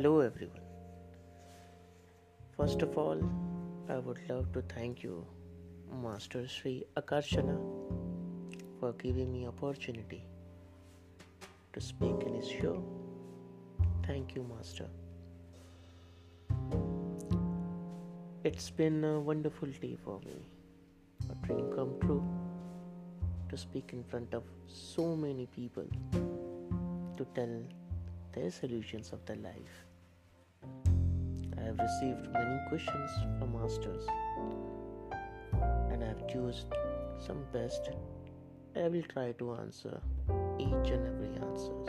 Hello, everyone. First of all, I would love to thank you, Master Sri Akarshana, for giving me opportunity to speak in his show. Thank you, Master. It's been a wonderful day for me, a dream come true to speak in front of so many people to tell their solutions of their life. I have received many questions from masters and I have chosen some best. I will try to answer each and every answers.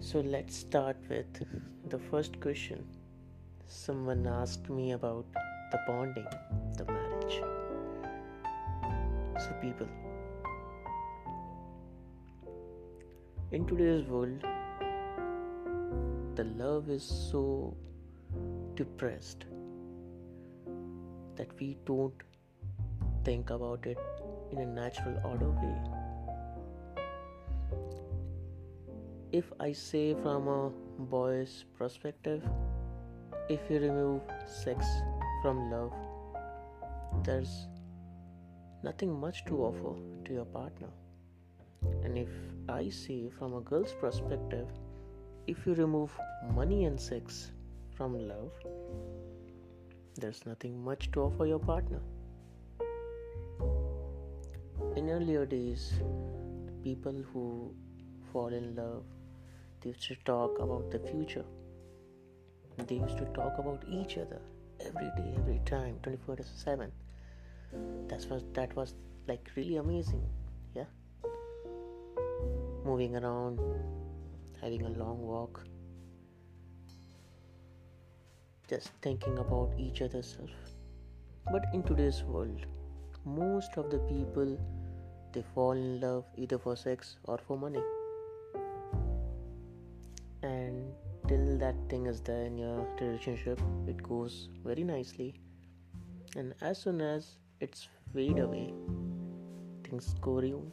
So let's start with the first question. Someone asked me about the bonding, the marriage. So people in today's world the love is so depressed that we don't think about it in a natural order way. If i say from a boy's perspective if you remove sex from love there's nothing much to offer to your partner. And if I say from a girl's perspective, if you remove money and sex from love, there's nothing much to offer your partner. In earlier days, people who fall in love, they used to talk about the future. They used to talk about each other every day, every time, 24 to 7. That's what that was like really amazing. Yeah moving around, having a long walk, just thinking about each other's self. But in today's world, most of the people they fall in love either for sex or for money. And till that thing is there in your relationship, it goes very nicely. And as soon as it's fade away, things go wrong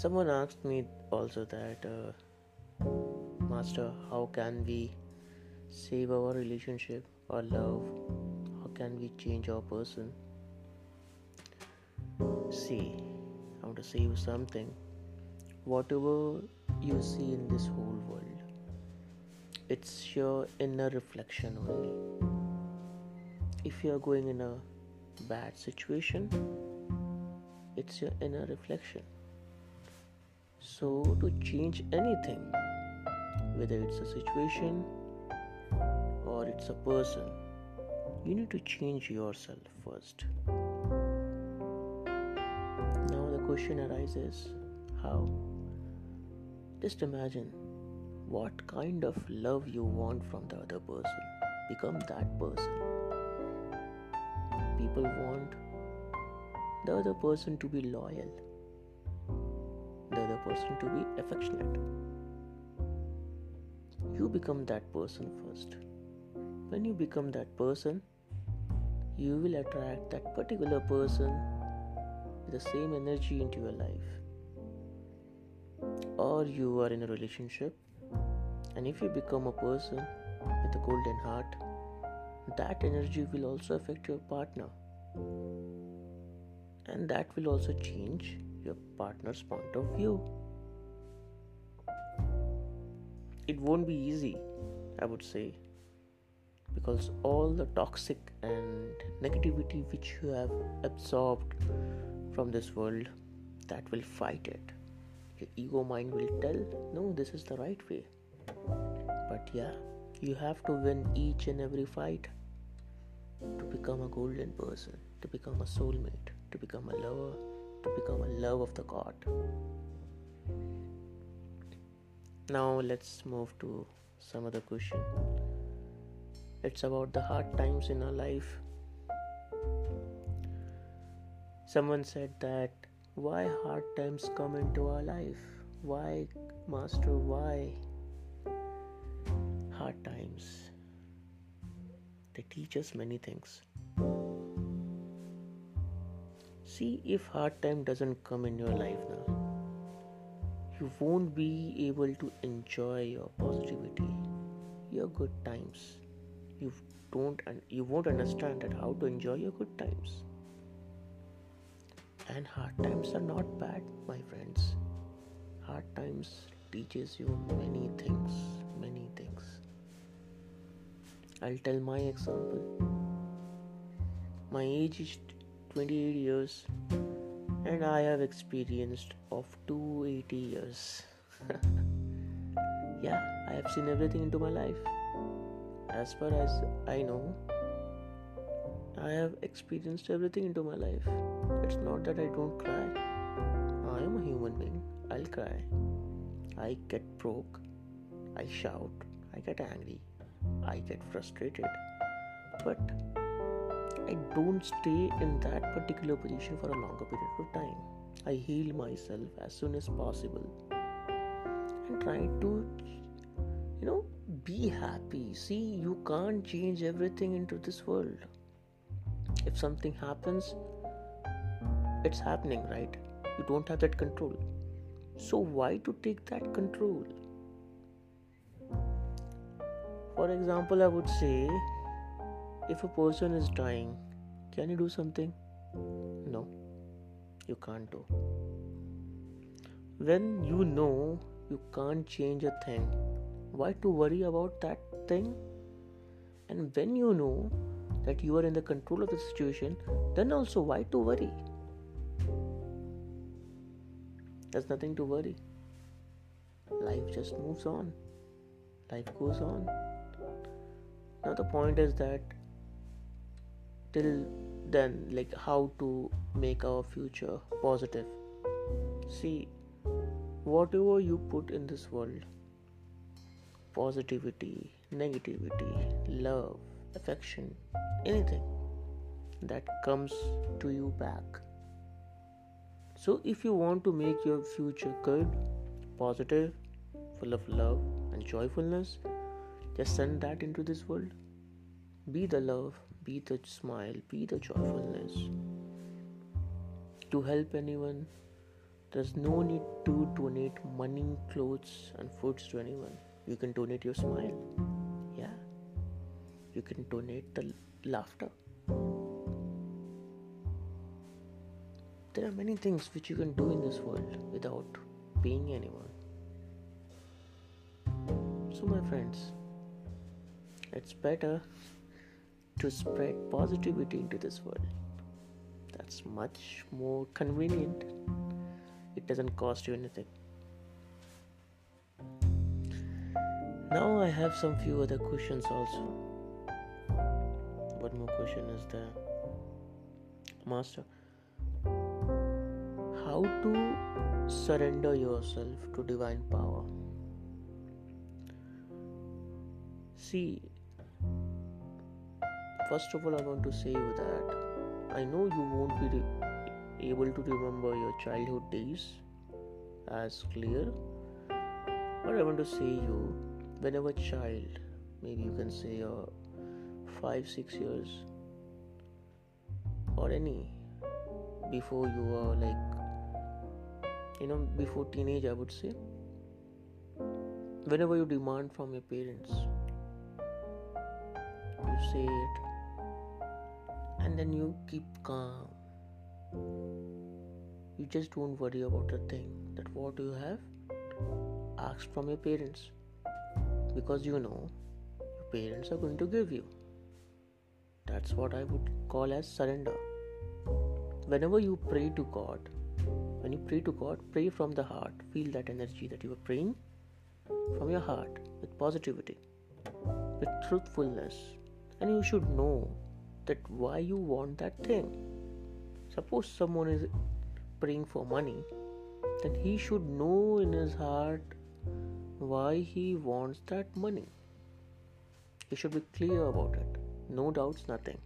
Someone asked me also that, uh, Master, how can we save our relationship or love? How can we change our person? See, I want to say you something. Whatever you see in this whole world, it's your inner reflection only. If you are going in a bad situation, it's your inner reflection so, to change anything, whether it's a situation or it's a person, you need to change yourself first. Now, the question arises how? Just imagine what kind of love you want from the other person. Become that person. People want the other person to be loyal person to be affectionate. You become that person first. When you become that person, you will attract that particular person with the same energy into your life. Or you are in a relationship, and if you become a person with a golden heart, that energy will also affect your partner, and that will also change your partner's point of view. It won't be easy, I would say, because all the toxic and negativity which you have absorbed from this world that will fight it. Your ego mind will tell, no, this is the right way. But yeah, you have to win each and every fight to become a golden person, to become a soulmate, to become a lover, to become a love of the God. Now let's move to some other question. It's about the hard times in our life. Someone said that why hard times come into our life? Why, Master, why? Hard times. They teach us many things see if hard time doesn't come in your life now you won't be able to enjoy your positivity, your good times. You don't and you won't understand that how to enjoy your good times. And hard times are not bad, my friends. Hard times teaches you many things, many things. I'll tell my example. My age is 28 years and I have experienced of 280 years. yeah, I have seen everything into my life. As far as I know, I have experienced everything into my life. It's not that I don't cry. I am a human being. I'll cry. I get broke. I shout. I get angry. I get frustrated. But I don't stay in that particular position for a longer period of time. I heal myself as soon as possible and try to, you know, be happy. See, you can't change everything into this world. If something happens, it's happening, right? You don't have that control. So, why to take that control? For example, I would say if a person is dying, can you do something? No, you can't do. When you know you can't change a thing, why to worry about that thing? And when you know that you are in the control of the situation, then also why to worry? There's nothing to worry. Life just moves on. Life goes on. Now, the point is that till then like how to make our future positive. See whatever you put in this world positivity negativity love affection anything that comes to you back. So if you want to make your future good positive full of love and joyfulness just send that into this world. Be the love be the smile, be the joyfulness. To help anyone, there's no need to donate money, clothes, and foods to anyone. You can donate your smile. Yeah. You can donate the laughter. There are many things which you can do in this world without paying anyone. So, my friends, it's better to spread positivity into this world. That's much more convenient. It doesn't cost you anything. Now I have some few other questions also. One more question is there. Master, how to surrender yourself to divine power? See, First of all, I want to say that I know you won't be re- able to remember your childhood days as clear, but I want to say you, whenever child, maybe you can say uh, five, six years, or any before you were like, you know, before teenage, I would say, whenever you demand from your parents, you say it and then you keep calm. You just don't worry about a thing that what you have asked from your parents because you know your parents are going to give you. That's what I would call as surrender. Whenever you pray to God, when you pray to God, pray from the heart. Feel that energy that you are praying from your heart with positivity, with truthfulness. And you should know that why you want that thing. Suppose someone is praying for money, then he should know in his heart why he wants that money. He should be clear about it. No doubts, nothing.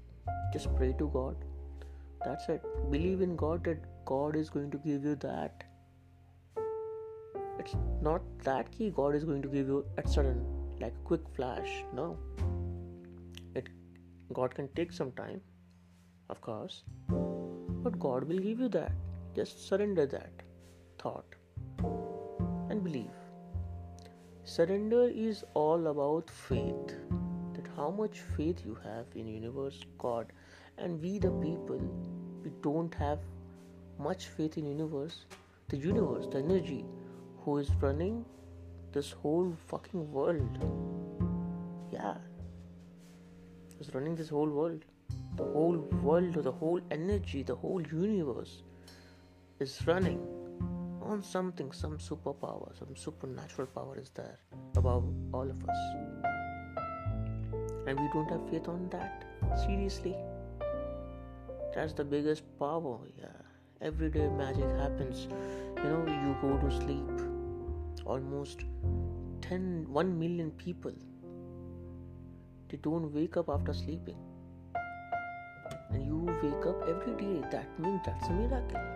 Just pray to God. That's it. Believe in God that God is going to give you that. It's not that key God is going to give you at sudden, like a quick flash. No. God can take some time, of course, but God will give you that. Just surrender that thought and believe. Surrender is all about faith that how much faith you have in universe god and we the people we don't have much faith in universe the universe the energy who is running this whole fucking world. Yeah is running this whole world. The whole world or the whole energy the whole universe is running on something some superpower some supernatural power is there above all of us. And we don't have faith on that seriously. That's the biggest power yeah. Everyday magic happens. You know you go to sleep almost 10 1 million people they don't wake up after sleeping and you wake up every day that means that's a miracle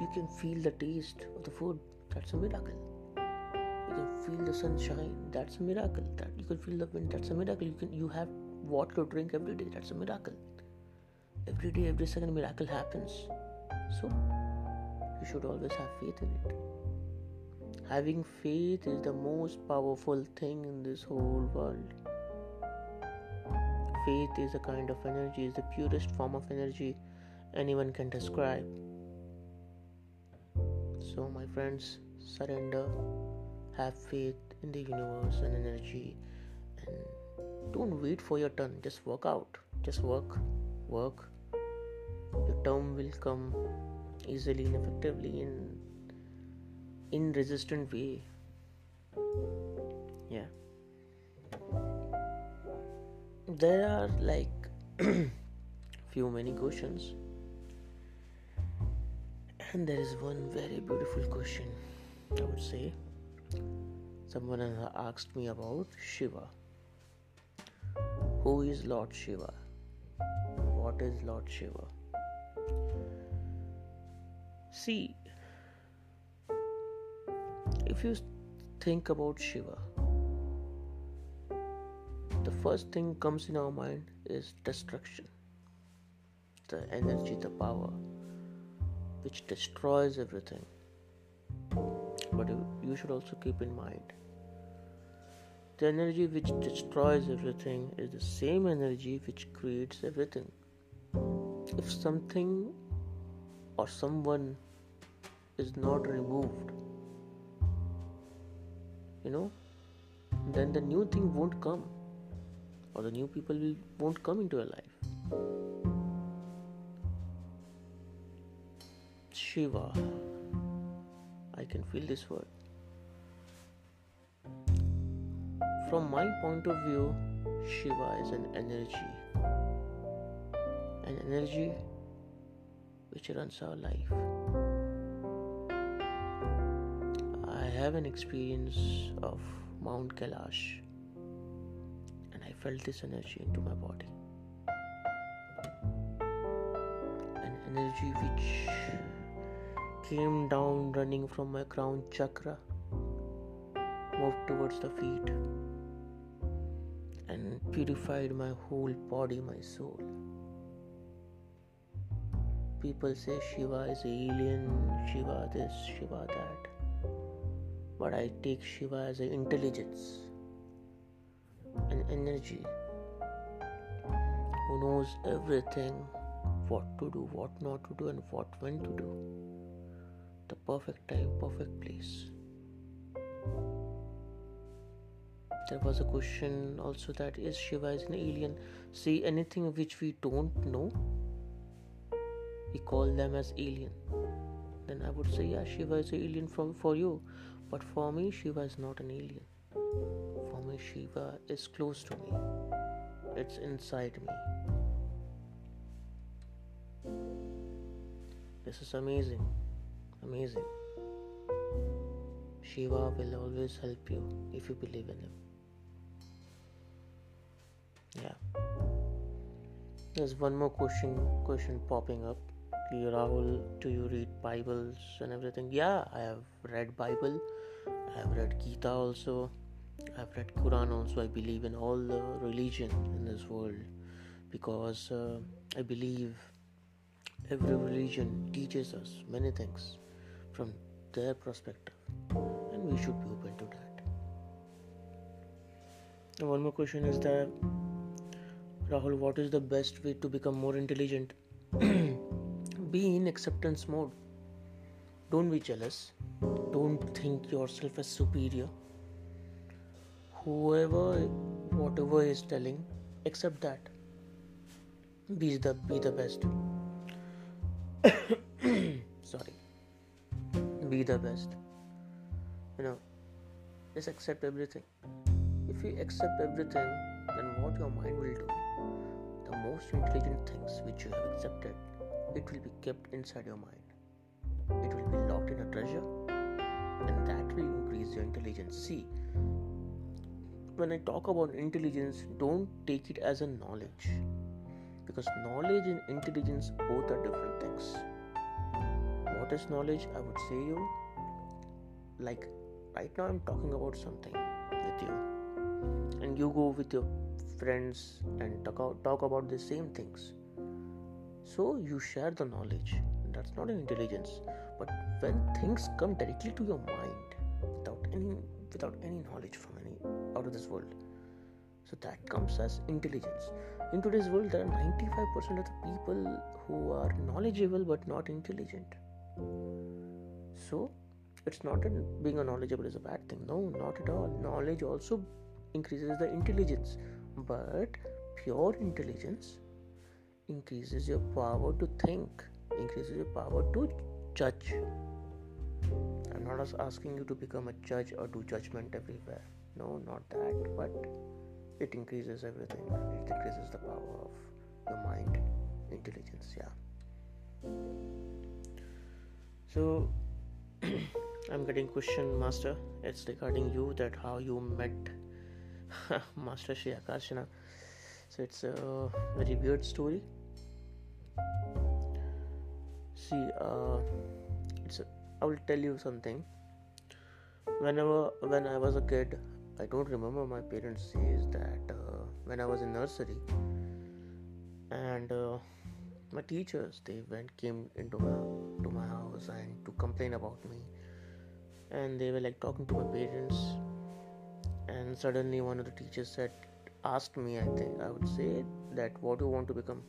you can feel the taste of the food that's a miracle you can feel the sunshine that's a miracle that you can feel the wind that's a miracle you can you have water to drink every day that's a miracle every day, every second, miracle happens. So, you should always have faith in it. Having faith is the most powerful thing in this whole world. Faith is a kind of energy, is the purest form of energy anyone can describe. So, my friends, surrender, have faith in the universe and energy, and don't wait for your turn. Just work out. Just work, work, your term will come easily and effectively in in resistant way yeah there are like few many questions. And there is one very beautiful question i would say. Someone has asked me about shiva. Who is lord shiva? What is lord shiva? See, if you think about Shiva, the first thing comes in our mind is destruction, the energy, the power which destroys everything. But you should also keep in mind the energy which destroys everything is the same energy which creates everything. If something or someone is not removed you know then the new thing won't come or the new people will, won't come into your life. Shiva i can feel this word. From my point of view shiva is an energy. An energy which runs our life. I have an experience of Mount Kailash felt this energy into my body. An energy which came down running from my crown chakra, moved towards the feet, and purified my whole body, my soul. People say Shiva is alien, Shiva this, Shiva that but I take Shiva as an intelligence, an energy who knows everything what to do, what not to do, and what when to do. The perfect time, perfect place. There was a question also that is Shiva is an alien? See, anything which we don't know, we call them as alien. Then I would say, yeah, Shiva is an alien from for you but for me, Shiva is not an alien. Shiva is close to me, it's inside me. This is amazing. Amazing. Shiva will always help you if you believe in him. Yeah. There's one more question question popping up. Rahul, do you read Bibles and everything? Yeah, I have read Bible I've read Gita also. I've read Quran also. I believe in all the religion in this world because uh, I believe every religion teaches us many things from their perspective. and we should be open to that. And one more question is that Rahul, what is the best way to become more intelligent? be in acceptance mode. Don't be jealous. Don't think yourself as superior. Whoever, whatever is telling, accept that. Be the be the best. Sorry. Be the best. You know, just accept everything. If you accept everything, then what your mind will do, the most intelligent things which you have accepted, it will be kept inside your mind. It will be locked in a treasure, and that will increase your intelligence. See, when I talk about intelligence, don't take it as a knowledge because knowledge and intelligence both are different things. What is knowledge? I would say you like right now I'm talking about something with you, and you go with your friends and talk, talk about the same things. So you share the knowledge. That's not an intelligence. But when things come directly to your mind without any without any knowledge from out of this world, so that comes as intelligence. In today's world, there are 95% of the people who are knowledgeable but not intelligent. So it's not that being a knowledgeable is a bad thing. No, not at all. Knowledge also increases the intelligence, but pure intelligence increases your power to think, increases your power to judge. I'm not asking you to become a judge or do judgment everywhere. No, not that. But it increases everything. It increases the power of the mind, intelligence. Yeah. So I'm getting question, Master. It's regarding you that how you met Master Shri Akarshana. So it's a very weird story see uh, it's a, i will tell you something whenever when i was a kid i don't remember my parents says that uh, when i was in nursery. And uh, my teachers they went came into my to my house and to complain about me. And they were like talking to my parents. And suddenly one of the teachers said asked me i think i would say that what do you want to become?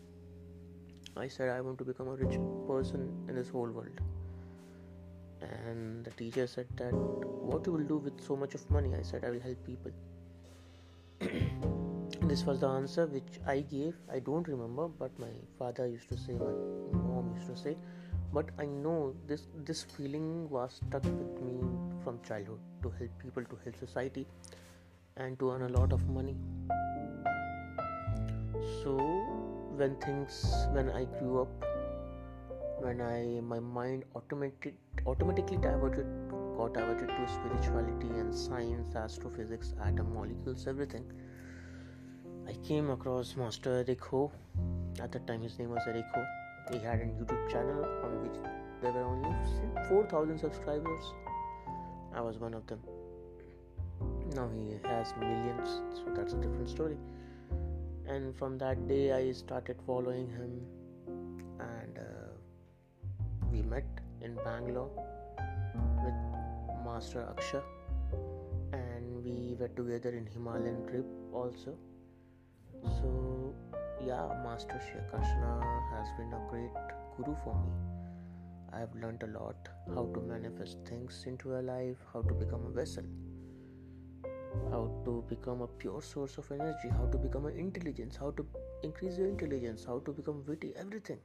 I said I want to become a rich person in this whole world. And the teacher said that what you will do with so much of money? I said I will help people. this was the answer which I gave. I don't remember, but my father used to say, my mom used to say. But I know this this feeling was stuck with me from childhood to help people, to help society, and to earn a lot of money. So when things when I grew up, when I my mind automatic automatically diverted got diverted to spirituality and science, astrophysics, atom molecules, everything. I came across Master Eric Ho. At that time, his name was Eric Ho. He had a YouTube channel on which there were only 4,000 subscribers. I was one of them. Now he has millions, so that's a different story and from that day i started following him met in bangalore with master aksha and we were together in himalayan trip also so yeah master Akarshana has been a great guru for me i have learned a lot how to manifest things into a life how to become a vessel how to become a pure source of energy, how to become an intelligence, how to increase your intelligence, how to become witty, everything.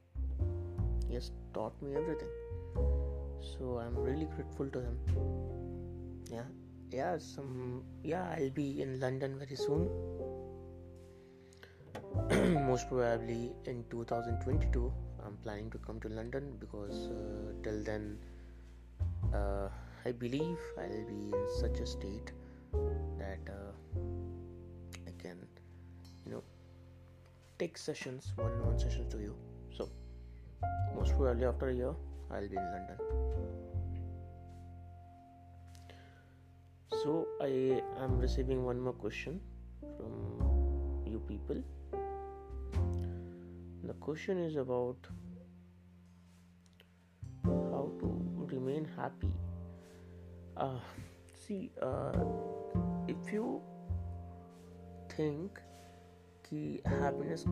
He has taught me everything. So I'm really grateful to him. Yeah, yeah, some yeah, I'll be in London very soon. Most probably in 2022, I'm planning to come to London because uh, till then, uh, I believe I'll be in such a state that uh, I can, you know, take sessions, one-on-one sessions to you. So most probably after a year, I'll be in London. So I am receiving one more question from you people. The question is about how to remain happy uh, see uh, if you think कि happiness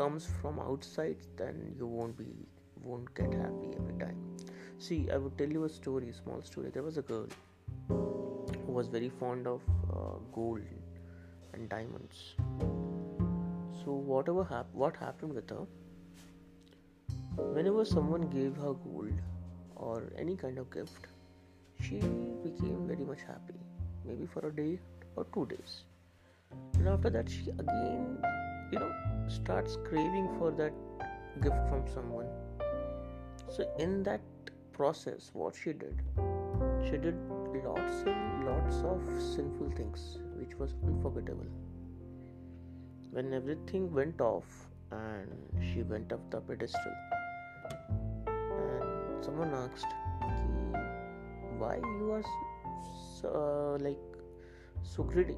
comes from outside then you won't be won't get happy every time. See i would tell you a story small story. There was a girl who was very fond of uh, gold and diamonds. So whatever hap- what happened with her whenever someone gave her gold or any kind of gift she became very much happy maybe for a day or two days. And after that she again you know starts craving for that gift from someone. So in that process what she did she did lots and lots of sinful things which was unforgettable. When everything went off and she went up the pedestal and someone asked why you are so, uh, like so greedy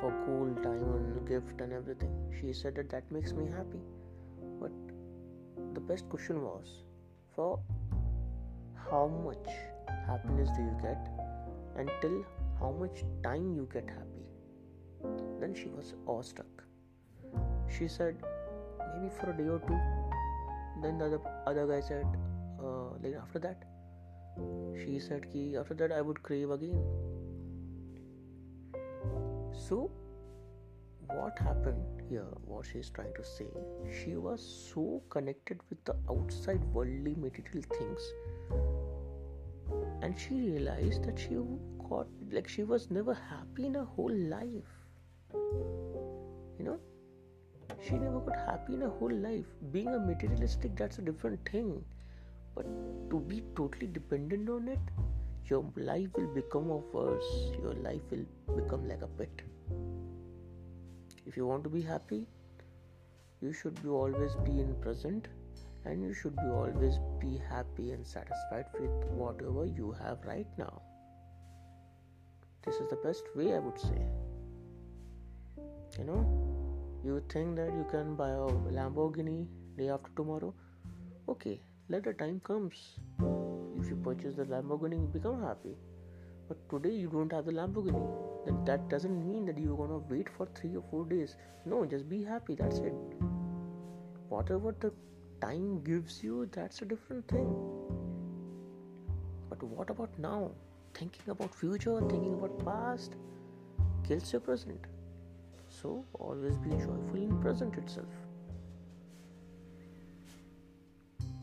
for gold, diamond, gift, and everything. She said that that makes me happy. But the best question was for how much happiness do you get until how much time you get happy. Then she was awestruck. She said, maybe for a day or two. Then the other, other guy said, uh, like after that. She said, ki after that I would crave again. So, what happened here, what she's trying to say, she was so connected with the outside worldly material things, and she realized that she got like she was never happy in her whole life. You know, she never got happy in her whole life. Being a materialistic, that's a different thing, but to be totally dependent on it, your life will become a worse. Your life will become like a pit if you want to be happy you should be always be in present and you should be always be happy and satisfied with whatever you have right now. This is the best way i would say. You know you think that you can buy a lamborghini day after tomorrow? Okay let the time comes. If you purchase the lamborghini you become happy. But today you don't have the lamborghini then that doesn't mean that you're gonna wait for three or four days. No just be happy that's it. Whatever the time gives you that's a different thing. But what about now? Thinking about future thinking about past kills your present. So always be joyful in present itself.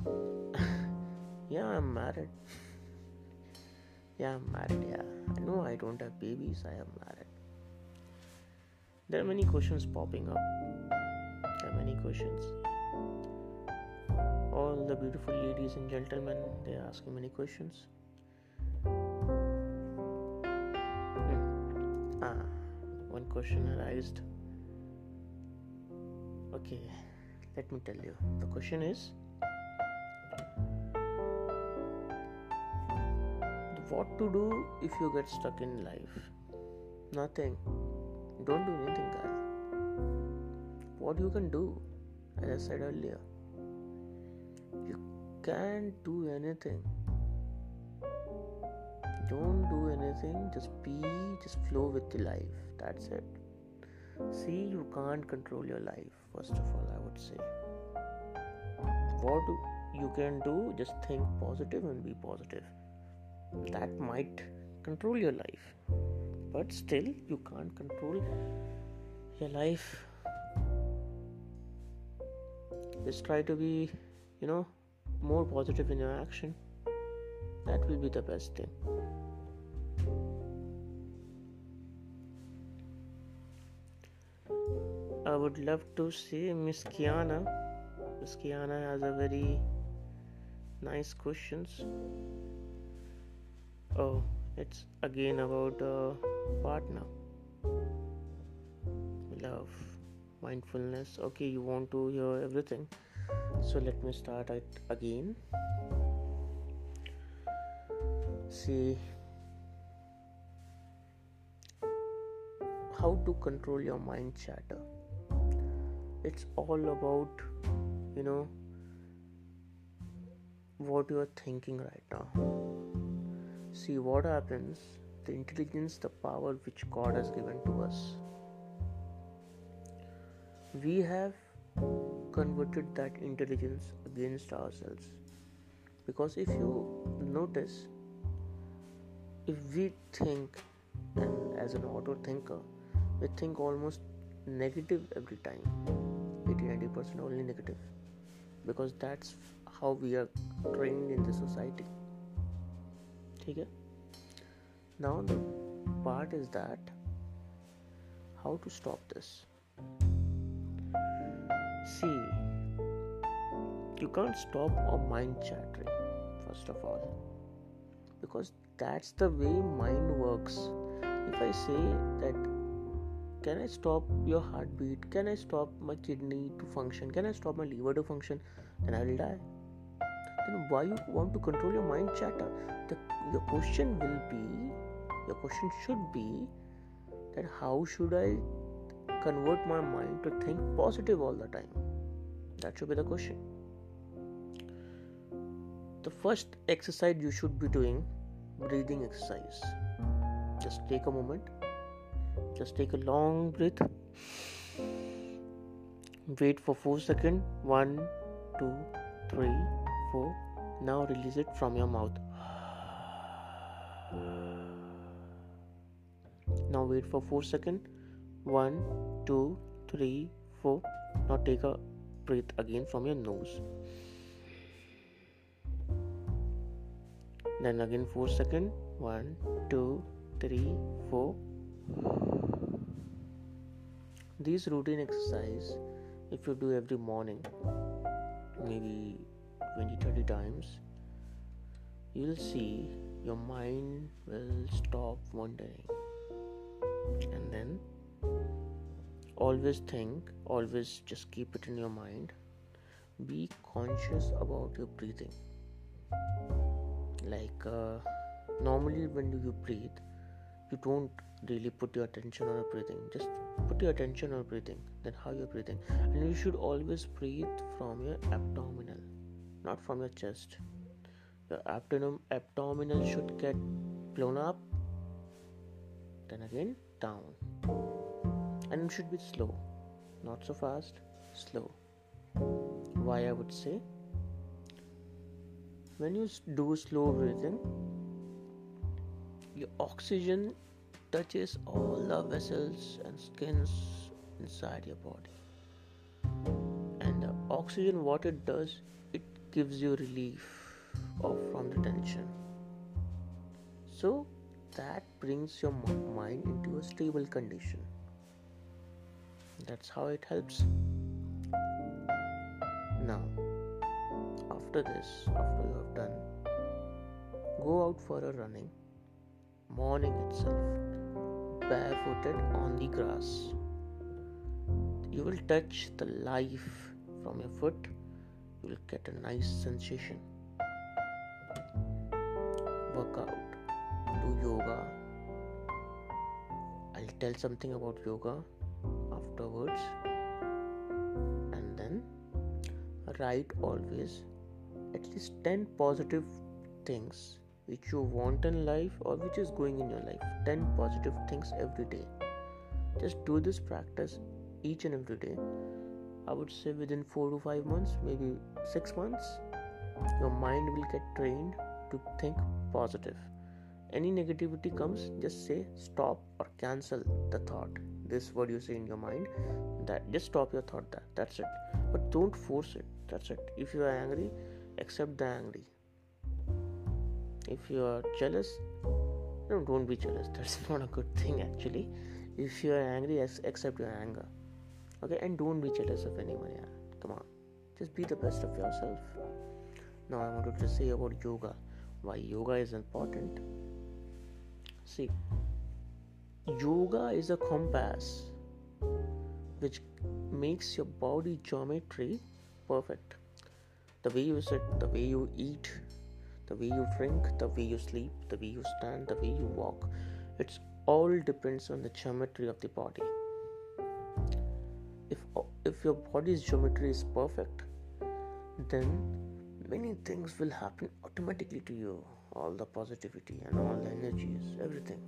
Yeah i'm married yeah, I'm married. Yeah, I know I don't have babies. I am married. There are many questions popping up. There are many questions. All the beautiful ladies and gentlemen, they are asking many questions. Hmm. Ah, one question arised. Okay, let me tell you. The question is what to do if you get stuck in life? Nothing. Don't do anything guys. What you can do as i said earlier you can't do anything. Don't do anything. Just be just flow with the life. That's it. See you can't control your life first of all i would say. What you can do just think positive and be positive that might control your life. But still you can't control your life. Just try to be you know more positive in your action. That will be the best thing. I would love to see Miss Kiana. Miss Kiana has a very nice questions oh it's again about a partner. Love mindfulness. Okay you want to hear everything. So let me start it again. See how to control your mind chatter. It's all about you know what you are thinking right now see what happens the intelligence, the power which God has given to us. We have converted that intelligence against ourselves. Because if you notice, if we think, and as an auto thinker, we think almost negative every time 80 90% only negative because that's how we are trained in the society okay now the part is that how to stop this. See you can't stop a mind chattering first of all because that's the way mind works. If i say that can i stop your heartbeat? Can i stop my kidney to function? Can i stop my liver to function? Then i will die then why you want to control your mind chatter the, your question will be your question should be that how should I convert my mind to think positive all the time? That should be the question. The first exercise you should be doing breathing exercise. Just take a moment. Just take a long breath. Wait for 4 seconds. 1 2 3 4 now release it from your mouth. Now wait for 4 seconds. 1 2 3 4 now take a breath again from your nose. Then again 4 seconds. 1 2 3 4 this routine exercise if you do every morning maybe 20 30 times you'll see your mind will stop wandering. And then always think always just keep it in your mind. Be conscious about your breathing. Like uh, normally when you breathe you don't really put your attention on your breathing. Just put your attention on breathing then how you're breathing. And you should always breathe from your abdominal not from your chest. Your abdomen abdominal should get blown up then again down. And it should be slow not so fast slow. Why i would say when you do slow breathing your oxygen touches all the vessels and skins inside your body. And the oxygen what it does it gives you relief of from the tension so that brings your mind into a stable condition. That's how it helps. Now, after this, after you have done, go out for a running, morning itself, barefooted on the grass. You will touch the life from your foot, will get a nice sensation. Work out do yoga. I'll tell something about yoga afterwards. And then write always at least 10 positive things which you want in life or which is going in your life. 10 positive things every day. Just do this practice each and every day. I would say within 4 to 5 months, maybe 6 months, your mind will get trained to think positive. Any negativity comes just say stop or cancel the thought. This what you say in your mind that just stop your thought that that's it. But don't force it that's it. If you are angry accept the angry. If you are jealous no don't be jealous. That's not a good thing actually. If you are angry accept your anger okay and don't be jealous of anyone yeah. Come on. Just be the best of yourself. Now i wanted to say about yoga. Why yoga is important. See, yoga is a compass which makes your body geometry perfect. The way you sit, the way you eat, the way you drink, the way you sleep, the way you stand, the way you walk, it's all depends on the geometry of the body. If if your body's geometry is perfect, then many things will happen automatically to you all the positivity and all the energies, everything.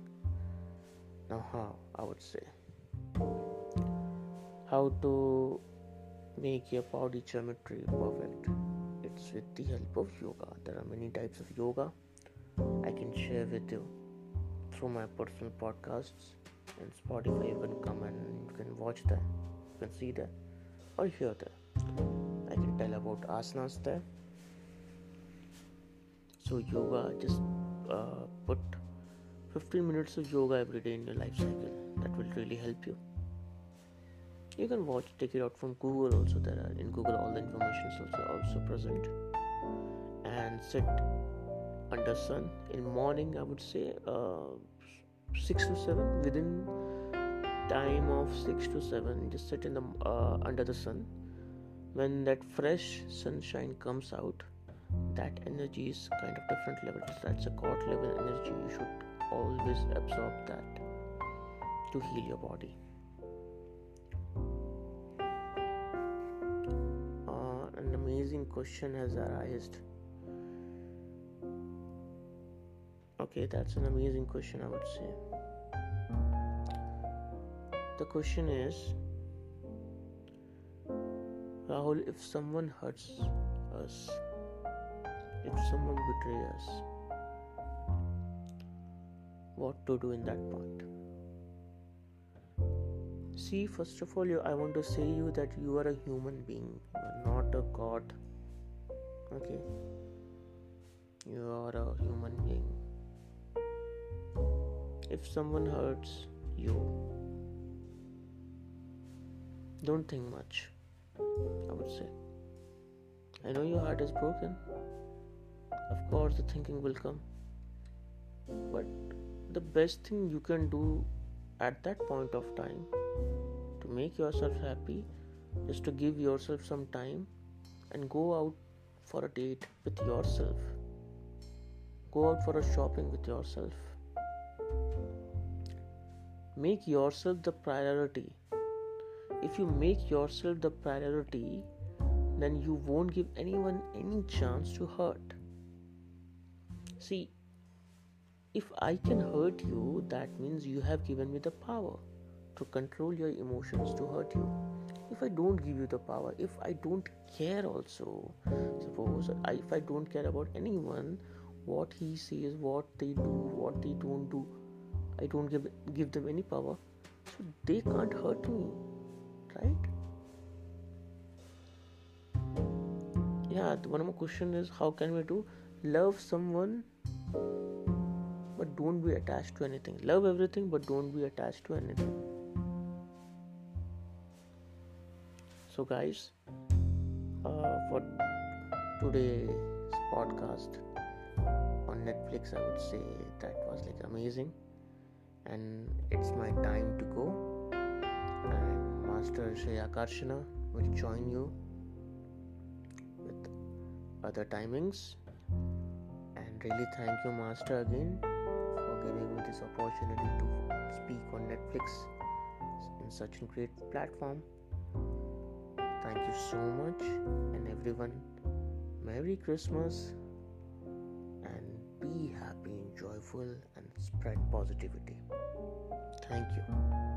Now, how I would say how to make your body geometry perfect. It's with the help of yoga. There are many types of yoga I can share with you through my personal podcasts and Spotify. You can come and you can watch that, you can see that, or hear that. I can tell about asanas there. So yoga, just uh, put 15 minutes of yoga every day in your life cycle. That will really help you. You can watch, take it out from Google also. There are in Google all the information is also also present. And sit under sun in morning. I would say uh, six to seven within time of six to seven. Just sit in the uh, under the sun. When that fresh sunshine comes out, that energy is kind of different level. That's a god level energy. You should always absorb that to heal your body. Uh, an amazing question has arisen. Okay, that's an amazing question, I would say. The question is Rahul, if someone hurts us, if someone betrays us, what to do in that point. See, first of all, I want to say you that you are a human being, you are not a god. Okay, you are a human being. If someone hurts you, don't think much. I would say. I know your heart is broken. Of course, the thinking will come. But the best thing you can do at that point of time to make yourself happy is to give yourself some time and go out for a date with yourself. Go out for a shopping with yourself. Make yourself the priority. If you make yourself the priority, then you won't give anyone any chance to hurt. See, if I can hurt you, that means you have given me the power to control your emotions to hurt you. If I don't give you the power, if I don't care also, suppose I, if I don't care about anyone, what he says, what they do, what they don't do, I don't give give them any power, so they can't hurt me, Yeah, one more question is how can we do love someone but don't be attached to anything. Love everything, but don't be attached to anything. So, guys, uh, for today's podcast on Netflix, I would say that was like amazing, and it's my time to go. And Master Shreya Karshana will join you other timings. And really, thank you, Master, again for giving me this opportunity to speak on Netflix in such a great platform. Thank you so much, and everyone, Merry Christmas and be happy and joyful and spread positivity. Thank you.